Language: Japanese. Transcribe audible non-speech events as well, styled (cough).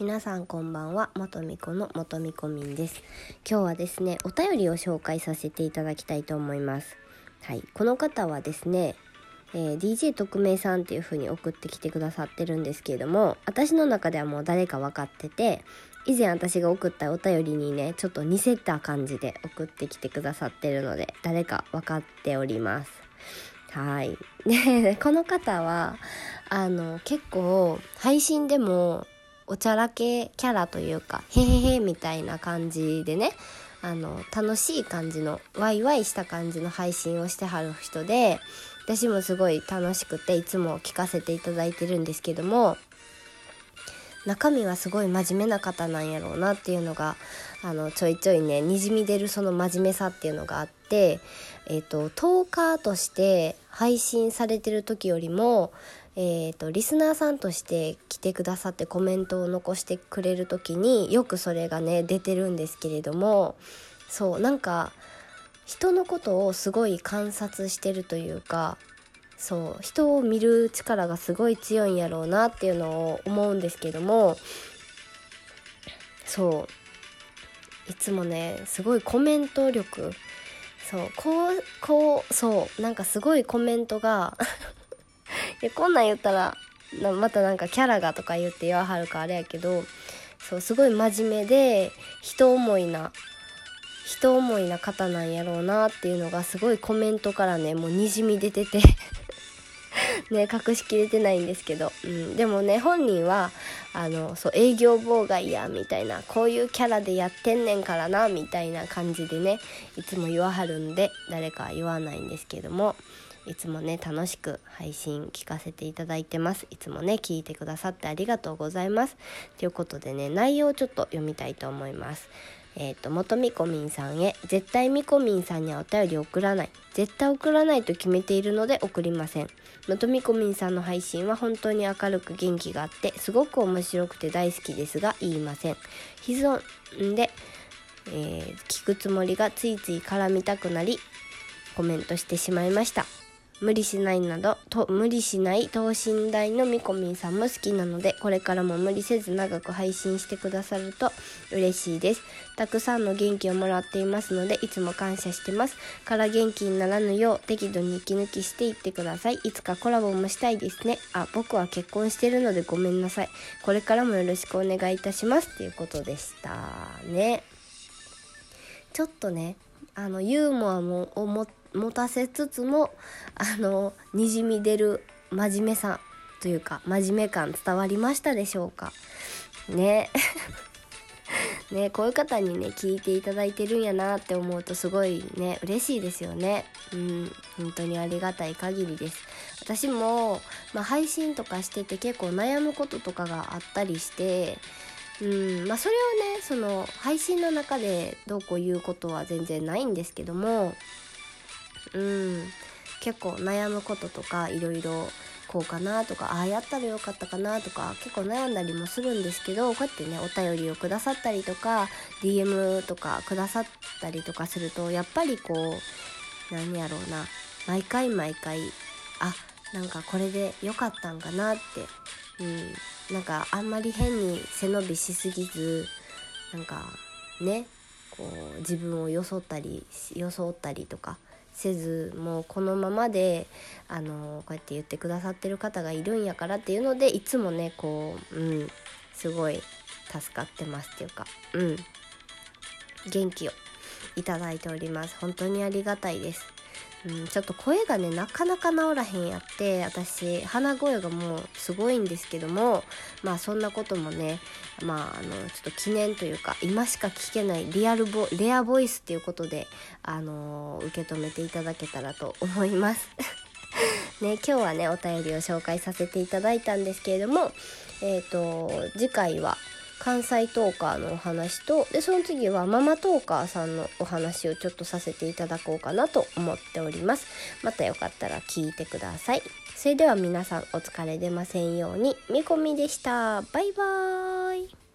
皆さんこんばんは。元美子の元美子みです。今日はですねお便りを紹介させていただきたいと思います。はい。この方はですね、えー、DJ 特命さんっていう風に送ってきてくださってるんですけれども私の中ではもう誰か分かってて以前私が送ったお便りにねちょっと似せた感じで送ってきてくださってるので誰か分かっております。はい。でこの方はあの結構配信でもおちゃらけキャラというかへへへみたいな感じでねあの楽しい感じのワイワイした感じの配信をしてはる人で私もすごい楽しくていつも聞かせていただいてるんですけども中身はすごい真面目な方なんやろうなっていうのがあのちょいちょいねにじみ出るその真面目さっていうのがあって、えーと、と10日として配信されてる時よりもえーと、リスナーさんとして来てくださってコメントを残してくれる時によくそれがね出てるんですけれどもそうなんか人のことをすごい観察してるというかそう人を見る力がすごい強いんやろうなっていうのを思うんですけどもそういつもねすごいコメント力そうこうこうそうなんかすごいコメントが (laughs) でこんなん言ったらまたなんかキャラがとか言って言わはるかあれやけどそうすごい真面目で人思いな人思いな方なんやろうなっていうのがすごいコメントからねもうにじみ出てて。(laughs) ね隠しきれてないんですけど、うん、でもね本人はあのそう営業妨害やみたいなこういうキャラでやってんねんからなみたいな感じでねいつも言わはるんで誰かは言わないんですけども。いつもね楽しく配信聞かせていただいてます。いつもね聞いてくださってありがとうございます。ということでね内容をちょっと読みたいと思います。えっ、ー、と元みこみんさんへ絶対みこみんさんにはお便り送らない。絶対送らないと決めているので送りません。元みこみんさんの配信は本当に明るく元気があってすごく面白くて大好きですが言いません。既存で、えー、聞くつもりがついつい絡みたくなりコメントしてしまいました。無理しないなどと無理しない等身大のみこみんさんも好きなのでこれからも無理せず長く配信してくださると嬉しいです。たくさんの元気をもらっていますのでいつも感謝してます。から元気にならぬよう適度に息抜きしていってください。いつかコラボもしたいですね。あ僕は結婚してるのでごめんなさい。これからもよろしくお願いいたします。っていうことでしたね。ちょっとねあのユーモアも思って持たせつつもあのにじみ出る真面目さというか真面目感伝わりましたでしょうか？ね。(laughs) ねこういう方にね聞いていただいてるんやなって思うとすごいね嬉しいですよね。うん本当にありがたい限りです。私も、まあ、配信とかしてて結構悩むこととかがあったりしてうんまあそれをねその配信の中でどうこう言うことは全然ないんですけどもうん結構悩むこととかいろいろこうかなとかああやったらよかったかなとか結構悩んだりもするんですけどこうやってねお便りをくださったりとか DM とかくださったりとかするとやっぱりこう何やろうな毎回毎回あなんかこれで良かったんかなってうん。なんかあんまり変に背伸びしすぎずなんかねこう自分を装ったり装ったりとかせずもうこのままであのこうやって言ってくださってる方がいるんやからっていうのでいつもねこううんすごい助かってますっていうかうん。元気をいただいております。本当にありがたいです。うん、ちょっと声がねなかなか治らへんやって私鼻声がもうすごいんですけどもまあそんなこともねまああのちょっと記念というか今しか聞けないリアルボレアボイスっていうことであの受け止めていただけたらと思います。(laughs) ね、今日はねお便りを紹介させていただいたんですけれどもえっ、ー、と次回は「関西トーカーのお話とでその次はママトーカーさんのお話をちょっとさせていただこうかなと思っております。またよかったら聞いてください。それでは皆さんお疲れ出ませんように。みこみでした。バイバーイ。